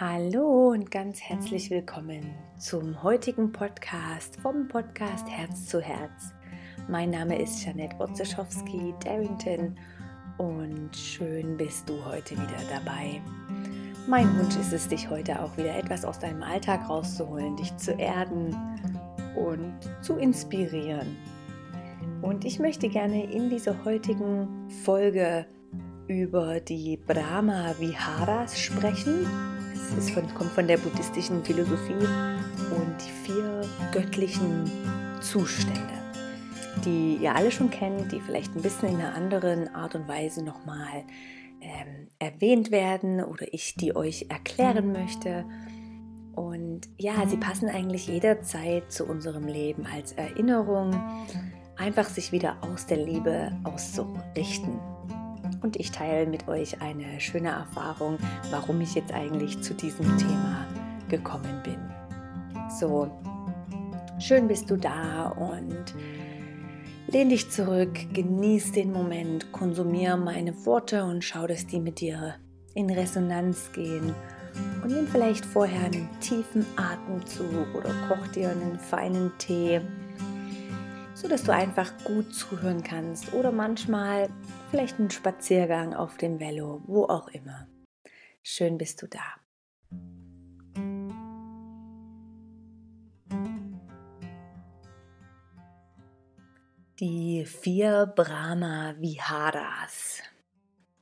Hallo und ganz herzlich willkommen zum heutigen Podcast vom Podcast Herz zu Herz. Mein Name ist Janette Wotzeschowski Darrington und schön bist du heute wieder dabei. Mein Wunsch ist es, dich heute auch wieder etwas aus deinem Alltag rauszuholen, dich zu erden und zu inspirieren. Und ich möchte gerne in dieser heutigen Folge über die Brahma Viharas sprechen es von, kommt von der buddhistischen Philosophie und die vier göttlichen Zustände, die ihr alle schon kennt, die vielleicht ein bisschen in einer anderen Art und Weise nochmal ähm, erwähnt werden oder ich die euch erklären möchte. Und ja, sie passen eigentlich jederzeit zu unserem Leben als Erinnerung, einfach sich wieder aus der Liebe auszurichten und ich teile mit euch eine schöne Erfahrung, warum ich jetzt eigentlich zu diesem Thema gekommen bin. So, schön bist du da und lehn dich zurück, genieß den Moment, konsumiere meine Worte und schau, dass die mit dir in Resonanz gehen. Und nimm vielleicht vorher einen tiefen Atemzug oder koch dir einen feinen Tee so dass du einfach gut zuhören kannst oder manchmal vielleicht einen Spaziergang auf dem Velo, wo auch immer. Schön bist du da. Die vier Brahma Viharas.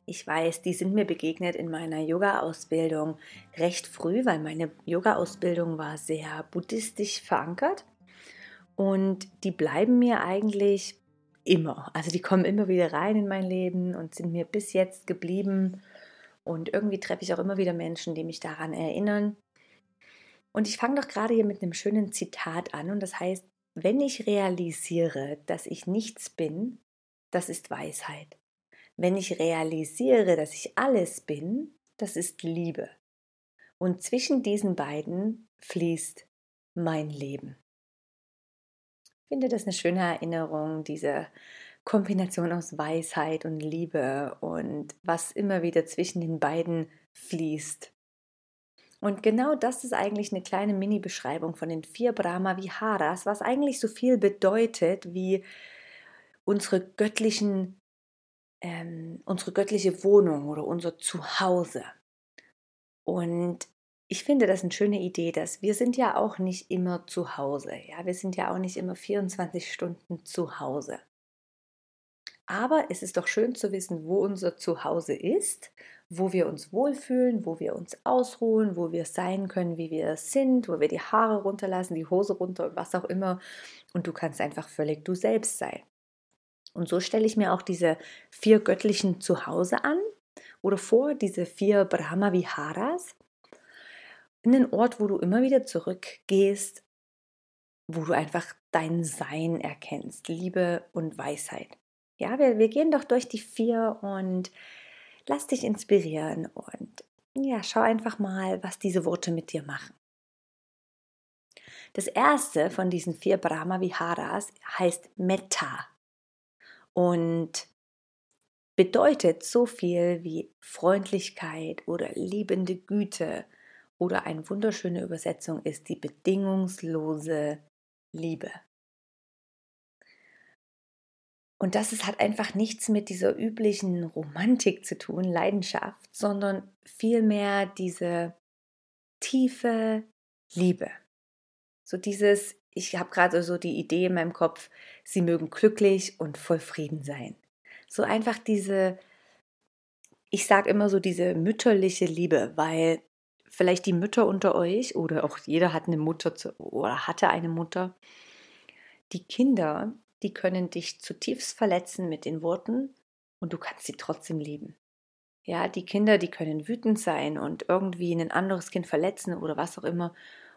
Ich weiß, die sind mir begegnet in meiner Yoga-Ausbildung recht früh, weil meine Yoga-Ausbildung war sehr buddhistisch verankert. Und die bleiben mir eigentlich immer. Also die kommen immer wieder rein in mein Leben und sind mir bis jetzt geblieben. Und irgendwie treffe ich auch immer wieder Menschen, die mich daran erinnern. Und ich fange doch gerade hier mit einem schönen Zitat an. Und das heißt, wenn ich realisiere, dass ich nichts bin, das ist Weisheit. Wenn ich realisiere, dass ich alles bin, das ist Liebe. Und zwischen diesen beiden fließt mein Leben finde das eine schöne Erinnerung, diese Kombination aus Weisheit und Liebe und was immer wieder zwischen den beiden fließt. Und genau das ist eigentlich eine kleine Mini-Beschreibung von den vier Brahma Viharas, was eigentlich so viel bedeutet wie unsere göttlichen, ähm, unsere göttliche Wohnung oder unser Zuhause. Und ich finde das eine schöne Idee, dass wir sind ja auch nicht immer zu Hause. Ja, wir sind ja auch nicht immer 24 Stunden zu Hause. Aber es ist doch schön zu wissen, wo unser Zuhause ist, wo wir uns wohlfühlen, wo wir uns ausruhen, wo wir sein können, wie wir sind, wo wir die Haare runterlassen, die Hose runter und was auch immer. Und du kannst einfach völlig du selbst sein. Und so stelle ich mir auch diese vier göttlichen Zuhause an oder vor, diese vier Brahma Viharas in den Ort, wo du immer wieder zurückgehst, wo du einfach dein Sein erkennst, Liebe und Weisheit. Ja, wir, wir gehen doch durch die vier und lass dich inspirieren und ja, schau einfach mal, was diese Worte mit dir machen. Das erste von diesen vier Brahma Viharas heißt Metta und bedeutet so viel wie Freundlichkeit oder liebende Güte oder eine wunderschöne Übersetzung ist die bedingungslose Liebe. Und das ist, hat einfach nichts mit dieser üblichen Romantik zu tun, Leidenschaft, sondern vielmehr diese tiefe Liebe. So dieses, ich habe gerade so die Idee in meinem Kopf, sie mögen glücklich und voll Frieden sein. So einfach diese, ich sage immer so diese mütterliche Liebe, weil vielleicht die Mütter unter euch oder auch jeder hat eine Mutter zu, oder hatte eine Mutter. Die Kinder, die können dich zutiefst verletzen mit den Worten und du kannst sie trotzdem lieben. Ja, die Kinder, die können wütend sein und irgendwie ein anderes Kind verletzen oder was auch immer.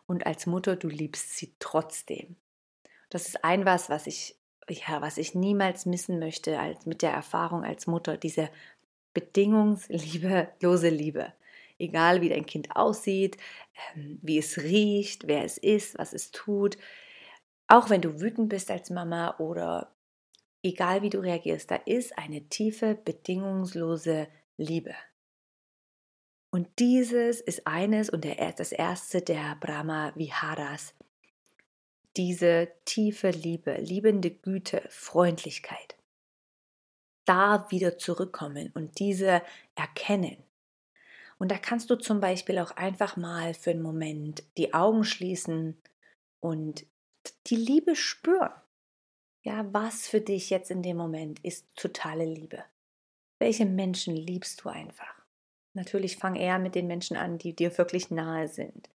Und als Mutter, du liebst sie trotzdem. Das ist ein was, was ich, ja, was ich niemals missen möchte als mit der Erfahrung als Mutter, diese bedingungslose Liebe egal wie dein Kind aussieht, ähm, wie es riecht, wer es ist, was es tut. Auch wenn du wütend bist als Mama oder egal wie du reagierst, da ist eine tiefe, bedingungslose Liebe. Und dieses ist eines und der, das erste der Brahma Viharas. Diese tiefe Liebe, liebende Güte, Freundlichkeit. Da wieder zurückkommen und diese erkennen. Und da kannst du zum Beispiel auch einfach mal für einen Moment die Augen schließen und die Liebe spüren. Ja, was für dich jetzt in dem Moment ist totale Liebe? Welche Menschen liebst du einfach? Natürlich fang eher mit den Menschen an, die dir wirklich nahe sind.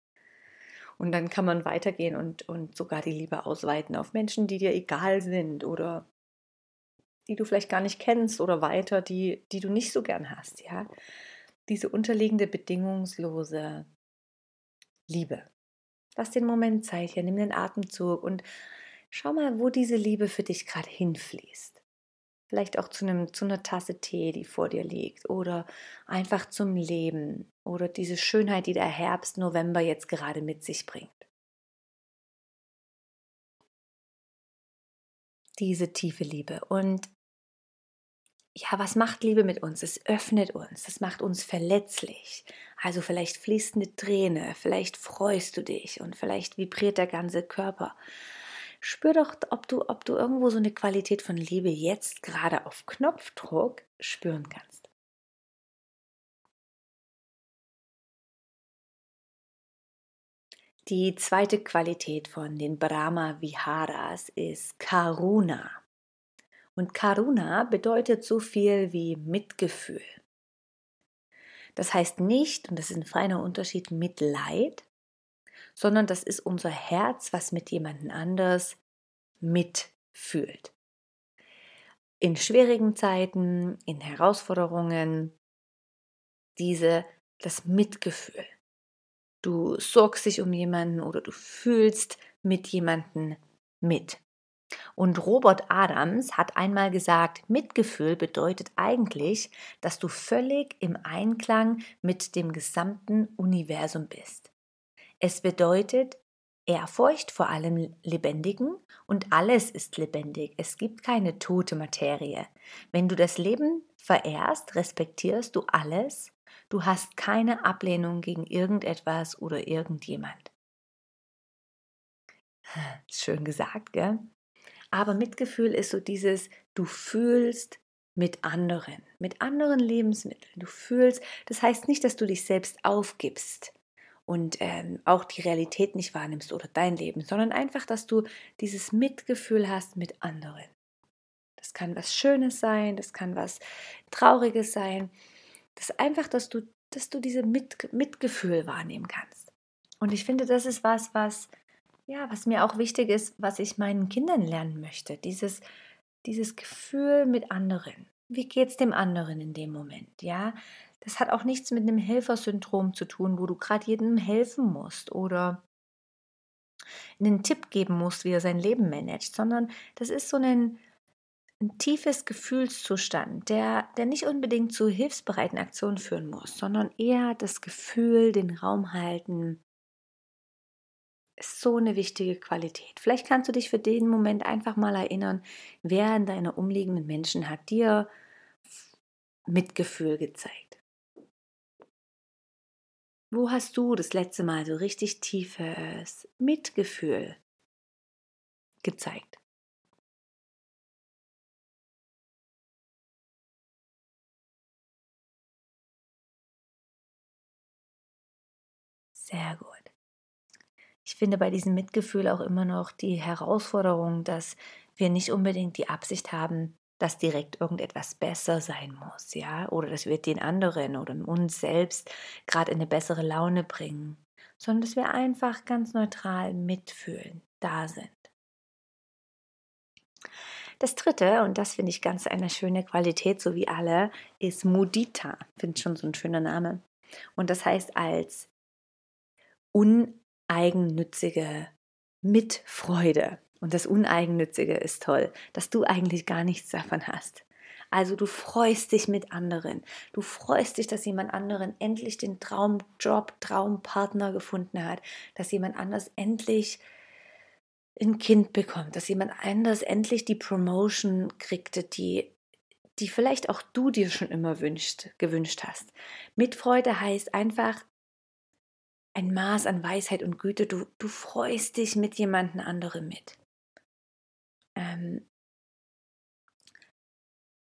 Und dann kann man weitergehen und, und sogar die Liebe ausweiten auf Menschen, die dir egal sind oder die du vielleicht gar nicht kennst oder weiter, die, die du nicht so gern hast, ja. Diese unterliegende, bedingungslose Liebe. Lass den Moment Zeit hier, nimm den Atemzug und schau mal, wo diese Liebe für dich gerade hinfließt. Vielleicht auch zu, einem, zu einer Tasse Tee, die vor dir liegt, oder einfach zum Leben oder diese Schönheit, die der Herbst, November jetzt gerade mit sich bringt. Diese tiefe Liebe. Und ja, was macht Liebe mit uns? Es öffnet uns, es macht uns verletzlich. Also vielleicht fließt eine Träne, vielleicht freust du dich und vielleicht vibriert der ganze Körper. Spür doch, ob du, ob du irgendwo so eine Qualität von Liebe jetzt gerade auf Knopfdruck spüren kannst. Die zweite Qualität von den Brahma Viharas ist Karuna. Und Karuna bedeutet so viel wie Mitgefühl. Das heißt nicht, und das ist ein feiner Unterschied, Mitleid, sondern das ist unser Herz, was mit jemandem anders mitfühlt. In schwierigen Zeiten, in Herausforderungen, diese, das Mitgefühl. Du sorgst dich um jemanden oder du fühlst mit jemandem mit. Und Robert Adams hat einmal gesagt, Mitgefühl bedeutet eigentlich, dass du völlig im Einklang mit dem gesamten Universum bist. Es bedeutet Ehrfurcht vor allem Lebendigen und alles ist lebendig. Es gibt keine tote Materie. Wenn du das Leben verehrst, respektierst du alles. Du hast keine Ablehnung gegen irgendetwas oder irgendjemand. Schön gesagt, gell? Aber Mitgefühl ist so dieses, du fühlst mit anderen, mit anderen Lebensmitteln. Du fühlst, das heißt nicht, dass du dich selbst aufgibst und ähm, auch die Realität nicht wahrnimmst oder dein Leben, sondern einfach, dass du dieses Mitgefühl hast mit anderen. Das kann was Schönes sein, das kann was Trauriges sein. Das ist einfach, dass du, dass du diese mit Mitgefühl wahrnehmen kannst. Und ich finde, das ist was, was ja, was mir auch wichtig ist, was ich meinen Kindern lernen möchte, dieses, dieses Gefühl mit anderen. Wie geht es dem anderen in dem Moment? Ja, das hat auch nichts mit einem Helfersyndrom zu tun, wo du gerade jedem helfen musst oder einen Tipp geben musst, wie er sein Leben managt, sondern das ist so ein, ein tiefes Gefühlszustand, der, der nicht unbedingt zu hilfsbereiten Aktionen führen muss, sondern eher das Gefühl, den Raum halten, ist so eine wichtige Qualität. Vielleicht kannst du dich für den Moment einfach mal erinnern, wer in deiner umliegenden Menschen hat dir Mitgefühl gezeigt. Wo hast du das letzte Mal so richtig tiefes Mitgefühl gezeigt? Sehr gut. Ich finde bei diesem Mitgefühl auch immer noch die Herausforderung, dass wir nicht unbedingt die Absicht haben, dass direkt irgendetwas besser sein muss, ja, oder dass wir den anderen oder uns selbst gerade in eine bessere Laune bringen, sondern dass wir einfach ganz neutral mitfühlen, da sind. Das dritte, und das finde ich ganz eine schöne Qualität, so wie alle, ist Mudita. Finde ich schon so ein schöner Name. Und das heißt als un eigennützige Mitfreude. Und das Uneigennützige ist toll, dass du eigentlich gar nichts davon hast. Also du freust dich mit anderen. Du freust dich, dass jemand anderen endlich den Traumjob, Traumpartner gefunden hat, dass jemand anders endlich ein Kind bekommt, dass jemand anders endlich die Promotion kriegte, die die vielleicht auch du dir schon immer wünscht, gewünscht hast. Mitfreude heißt einfach ein Maß an Weisheit und Güte. Du, du freust dich mit jemandem anderem mit. Ähm,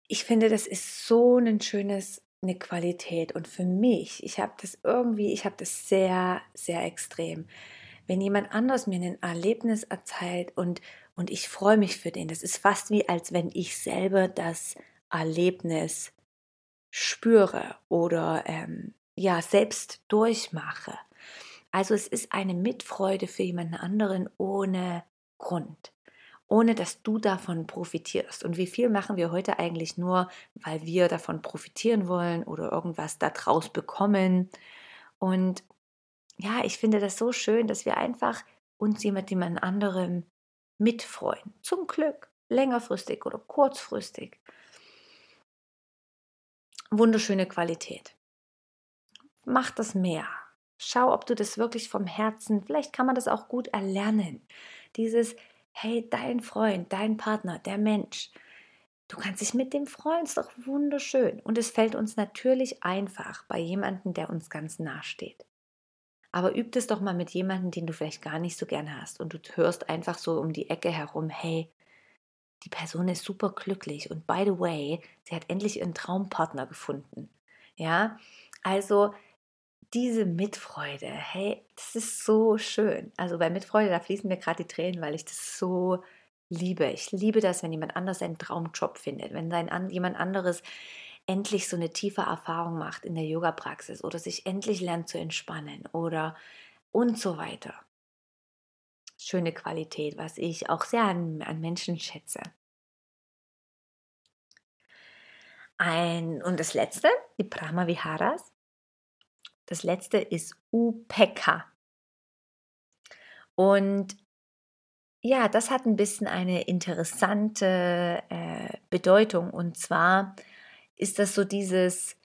ich finde, das ist so ein schönes, eine Qualität. Und für mich, ich habe das irgendwie, ich habe das sehr, sehr extrem. Wenn jemand anders mir ein Erlebnis erzählt und, und ich freue mich für den, das ist fast wie, als wenn ich selber das Erlebnis spüre oder ähm, ja selbst durchmache. Also es ist eine Mitfreude für jemanden anderen ohne Grund ohne dass du davon profitierst. Und wie viel machen wir heute eigentlich nur, weil wir davon profitieren wollen oder irgendwas daraus bekommen? Und ja, ich finde das so schön, dass wir einfach uns mit jemand anderem mitfreuen. Zum Glück, längerfristig oder kurzfristig. Wunderschöne Qualität. Mach das mehr. Schau, ob du das wirklich vom Herzen, vielleicht kann man das auch gut erlernen. Dieses, hey, dein Freund, dein Partner, der Mensch, du kannst dich mit dem freuen, ist doch wunderschön. Und es fällt uns natürlich einfach bei jemandem, der uns ganz nah steht. Aber üb es doch mal mit jemandem, den du vielleicht gar nicht so gern hast und du hörst einfach so um die Ecke herum, hey, die Person ist super glücklich und by the way, sie hat endlich ihren Traumpartner gefunden. Ja, also diese Mitfreude, hey, das ist so schön. Also bei Mitfreude, da fließen mir gerade die Tränen, weil ich das so liebe. Ich liebe das, wenn jemand anders seinen Traumjob findet, wenn sein, jemand anderes endlich so eine tiefe Erfahrung macht in der Yoga-Praxis oder sich endlich lernt zu entspannen oder und so weiter. Schöne Qualität, was ich auch sehr an, an Menschen schätze. Ein, und das letzte, die Brahma Viharas. Das letzte ist Upeka. Und ja, das hat ein bisschen eine interessante äh, Bedeutung. Und zwar ist das so dieses,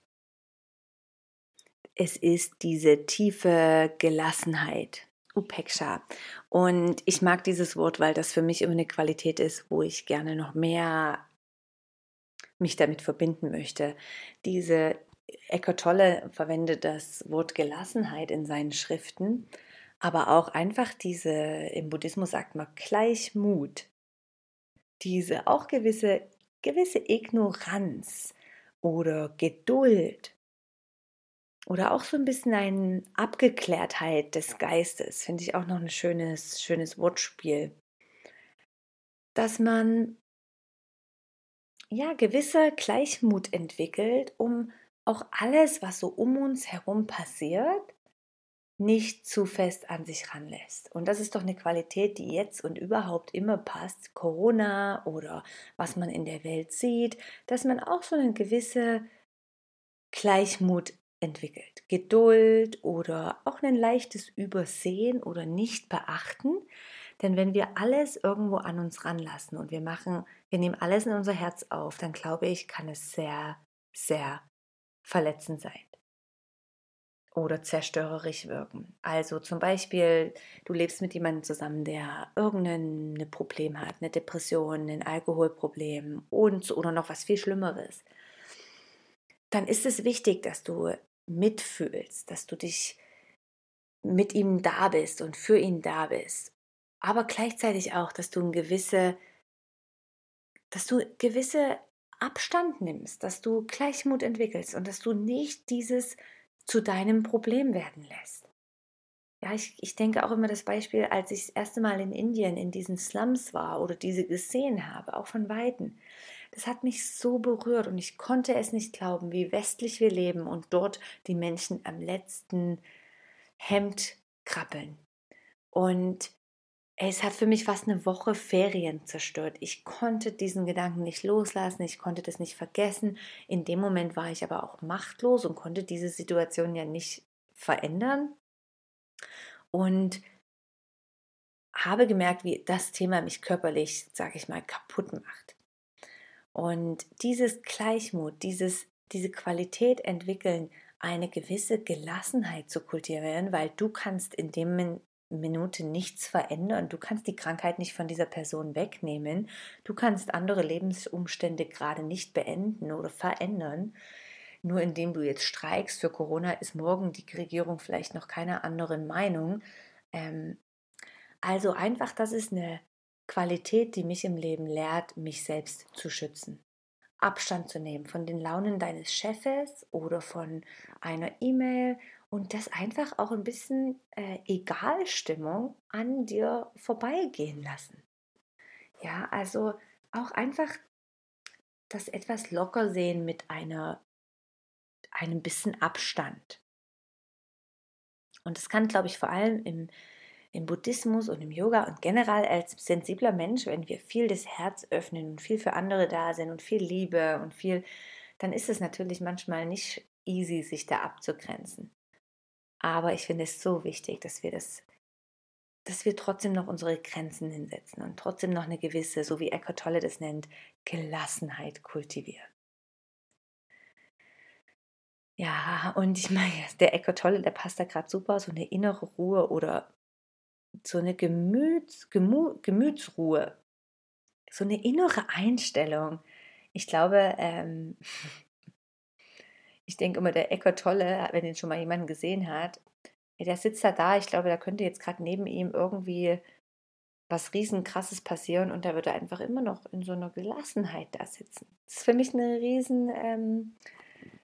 es ist diese tiefe Gelassenheit. Upeksha. Und ich mag dieses Wort, weil das für mich immer eine Qualität ist, wo ich gerne noch mehr mich damit verbinden möchte. Diese Eckart Tolle verwendet das Wort Gelassenheit in seinen Schriften, aber auch einfach diese, im Buddhismus sagt man Gleichmut, diese auch gewisse, gewisse Ignoranz oder Geduld oder auch so ein bisschen eine Abgeklärtheit des Geistes, finde ich auch noch ein schönes, schönes Wortspiel, dass man ja gewisse Gleichmut entwickelt, um auch alles, was so um uns herum passiert, nicht zu fest an sich ranlässt. Und das ist doch eine Qualität, die jetzt und überhaupt immer passt. Corona oder was man in der Welt sieht, dass man auch so eine gewisse Gleichmut entwickelt. Geduld oder auch ein leichtes Übersehen oder nicht beachten. Denn wenn wir alles irgendwo an uns ranlassen und wir machen, wir nehmen alles in unser Herz auf, dann glaube ich, kann es sehr, sehr verletzend sein oder zerstörerisch wirken. Also zum Beispiel, du lebst mit jemandem zusammen, der irgendein Problem hat, eine Depression, ein Alkoholproblem und oder noch was viel Schlimmeres. Dann ist es wichtig, dass du mitfühlst, dass du dich mit ihm da bist und für ihn da bist. Aber gleichzeitig auch, dass du eine gewisse, dass du gewisse Abstand nimmst, dass du Gleichmut entwickelst und dass du nicht dieses zu deinem Problem werden lässt. Ja, ich, ich denke auch immer das Beispiel, als ich das erste Mal in Indien in diesen Slums war oder diese gesehen habe, auch von Weitem. Das hat mich so berührt und ich konnte es nicht glauben, wie westlich wir leben und dort die Menschen am letzten Hemd krabbeln. Und es hat für mich fast eine Woche Ferien zerstört. Ich konnte diesen Gedanken nicht loslassen, ich konnte das nicht vergessen. In dem Moment war ich aber auch machtlos und konnte diese Situation ja nicht verändern. Und habe gemerkt, wie das Thema mich körperlich, sage ich mal, kaputt macht. Und dieses Gleichmut, dieses, diese Qualität entwickeln, eine gewisse Gelassenheit zu kultivieren, weil du kannst in dem Minute nichts verändern. Du kannst die Krankheit nicht von dieser Person wegnehmen. Du kannst andere Lebensumstände gerade nicht beenden oder verändern. Nur indem du jetzt streikst für Corona, ist morgen die Regierung vielleicht noch keiner anderen Meinung. Ähm, also einfach, das ist eine Qualität, die mich im Leben lehrt, mich selbst zu schützen. Abstand zu nehmen von den Launen deines Chefes oder von einer E-Mail und das einfach auch ein bisschen äh, Egalstimmung an dir vorbeigehen lassen. Ja, also auch einfach das etwas locker sehen mit einer, einem bisschen Abstand. Und das kann, glaube ich, vor allem im, im Buddhismus und im Yoga und generell als sensibler Mensch, wenn wir viel das Herz öffnen und viel für andere da sind und viel Liebe und viel, dann ist es natürlich manchmal nicht easy, sich da abzugrenzen. Aber ich finde es so wichtig, dass wir das, dass wir trotzdem noch unsere Grenzen hinsetzen und trotzdem noch eine gewisse, so wie Eckhart Tolle das nennt, Gelassenheit kultivieren. Ja, und ich meine, der Eckhart Tolle, der passt da gerade super, so eine innere Ruhe oder so eine Gemüts, Gemü, Gemütsruhe, so eine innere Einstellung. Ich glaube, ähm, ich denke immer, der Eckert Tolle, wenn ihn schon mal jemand gesehen hat, der sitzt da da, ich glaube, da könnte jetzt gerade neben ihm irgendwie was riesenkrasses passieren und da würde er einfach immer noch in so einer Gelassenheit da sitzen. Das ist für mich eine riesen ähm,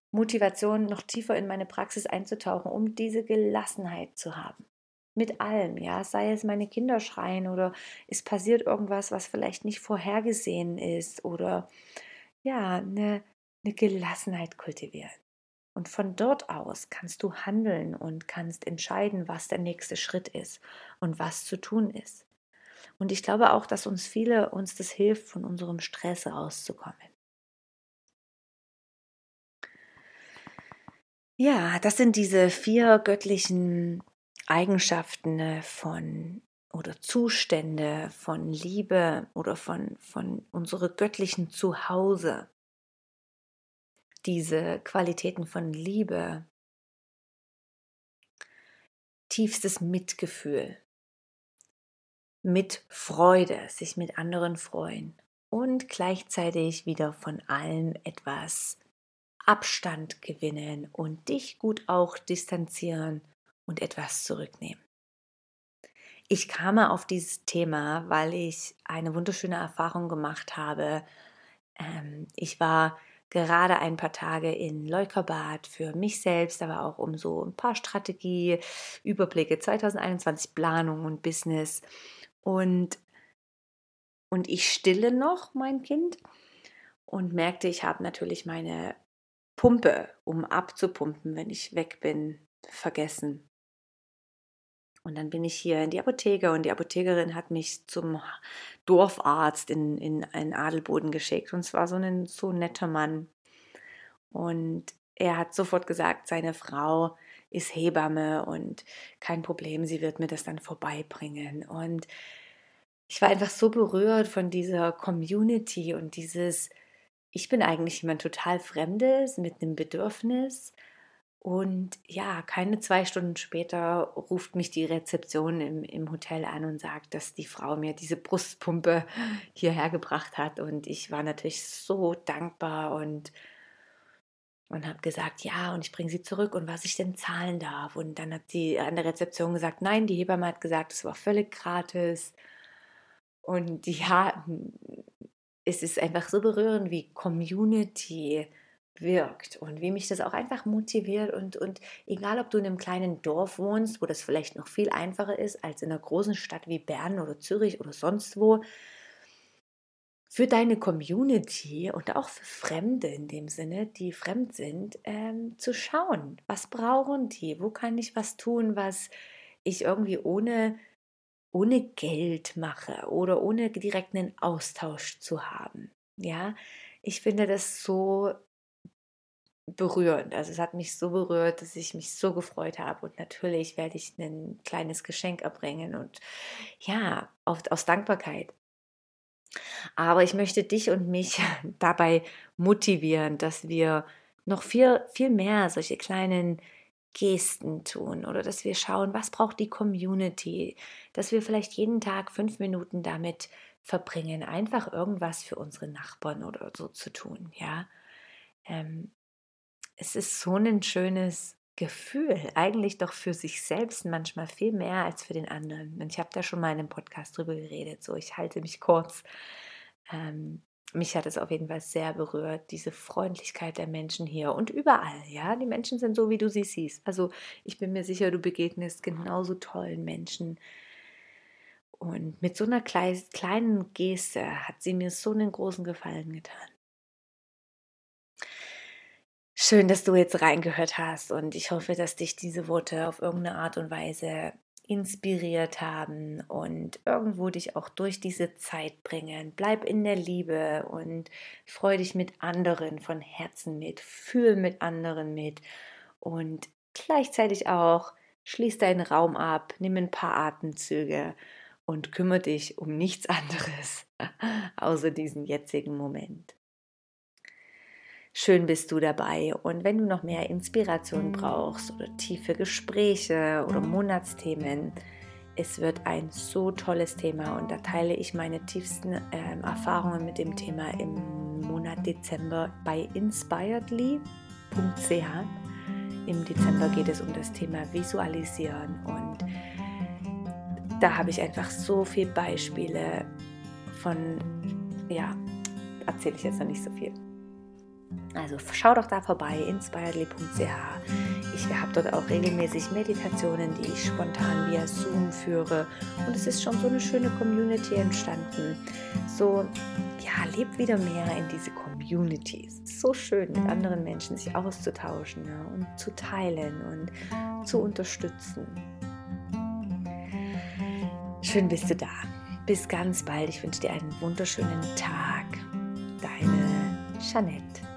Motivation, noch tiefer in meine Praxis einzutauchen, um diese Gelassenheit zu haben. Mit allem, ja, sei es meine Kinder schreien oder es passiert irgendwas, was vielleicht nicht vorhergesehen ist oder ja, eine, eine Gelassenheit kultivieren. Und von dort aus kannst du handeln und kannst entscheiden, was der nächste Schritt ist und was zu tun ist. Und ich glaube auch, dass uns viele uns das hilft, von unserem Stress rauszukommen. Ja, das sind diese vier göttlichen Eigenschaften von oder Zustände von Liebe oder von, von unsere göttlichen Zuhause diese Qualitäten von Liebe, tiefstes Mitgefühl, mit Freude, sich mit anderen freuen und gleichzeitig wieder von allem etwas Abstand gewinnen und dich gut auch distanzieren und etwas zurücknehmen. Ich kam auf dieses Thema, weil ich eine wunderschöne Erfahrung gemacht habe. Ähm, ich war gerade ein paar Tage in Leukerbad für mich selbst, aber auch um so ein paar Strategie, Überblicke 2021 Planung und Business und und ich stille noch mein Kind und merkte, ich habe natürlich meine Pumpe, um abzupumpen, wenn ich weg bin, vergessen. Und dann bin ich hier in die Apotheke und die Apothekerin hat mich zum Dorfarzt in, in einen Adelboden geschickt. Und zwar so ein so netter Mann. Und er hat sofort gesagt, seine Frau ist Hebamme und kein Problem, sie wird mir das dann vorbeibringen. Und ich war einfach so berührt von dieser Community und dieses, ich bin eigentlich jemand total Fremdes mit einem Bedürfnis und ja, keine zwei Stunden später ruft mich die Rezeption im, im Hotel an und sagt, dass die Frau mir diese Brustpumpe hierher gebracht hat. Und ich war natürlich so dankbar und, und habe gesagt, ja, und ich bringe sie zurück und was ich denn zahlen darf. Und dann hat sie an der Rezeption gesagt, nein, die Hebamme hat gesagt, es war völlig gratis. Und ja, es ist einfach so berührend, wie Community wirkt und wie mich das auch einfach motiviert und, und egal ob du in einem kleinen Dorf wohnst, wo das vielleicht noch viel einfacher ist als in einer großen Stadt wie Bern oder Zürich oder sonst wo, für deine Community und auch für Fremde in dem Sinne, die fremd sind, ähm, zu schauen, was brauchen die, wo kann ich was tun, was ich irgendwie ohne, ohne Geld mache oder ohne direkt einen Austausch zu haben. Ja, ich finde das so berührend. Also es hat mich so berührt, dass ich mich so gefreut habe. Und natürlich werde ich ein kleines Geschenk erbringen und ja, oft aus Dankbarkeit. Aber ich möchte dich und mich dabei motivieren, dass wir noch viel, viel mehr solche kleinen Gesten tun oder dass wir schauen, was braucht die Community, dass wir vielleicht jeden Tag fünf Minuten damit verbringen, einfach irgendwas für unsere Nachbarn oder so zu tun. Ja, ähm, es ist so ein schönes Gefühl, eigentlich doch für sich selbst manchmal viel mehr als für den anderen. Und ich habe da schon mal in einem Podcast drüber geredet, so ich halte mich kurz. Ähm, mich hat es auf jeden Fall sehr berührt, diese Freundlichkeit der Menschen hier und überall, ja. Die Menschen sind so, wie du sie siehst. Also ich bin mir sicher, du begegnest genauso tollen Menschen. Und mit so einer kleinen Geste hat sie mir so einen großen Gefallen getan. Schön, dass du jetzt reingehört hast und ich hoffe, dass dich diese Worte auf irgendeine Art und Weise inspiriert haben und irgendwo dich auch durch diese Zeit bringen. Bleib in der Liebe und freu dich mit anderen von Herzen mit, fühl mit anderen mit und gleichzeitig auch schließ deinen Raum ab, nimm ein paar Atemzüge und kümmere dich um nichts anderes außer diesen jetzigen Moment. Schön bist du dabei. Und wenn du noch mehr Inspiration brauchst oder tiefe Gespräche oder Monatsthemen, es wird ein so tolles Thema und da teile ich meine tiefsten äh, Erfahrungen mit dem Thema im Monat Dezember bei inspiredly.ch. Im Dezember geht es um das Thema Visualisieren und da habe ich einfach so viele Beispiele von, ja, erzähle ich jetzt noch nicht so viel. Also schau doch da vorbei, inspiredly.ch. Ich habe dort auch regelmäßig Meditationen, die ich spontan via Zoom führe. Und es ist schon so eine schöne Community entstanden. So, ja, lebt wieder mehr in diese Community. Es ist so schön, mit anderen Menschen sich auszutauschen ja, und zu teilen und zu unterstützen. Schön bist du da. Bis ganz bald. Ich wünsche dir einen wunderschönen Tag. Deine Jeanette.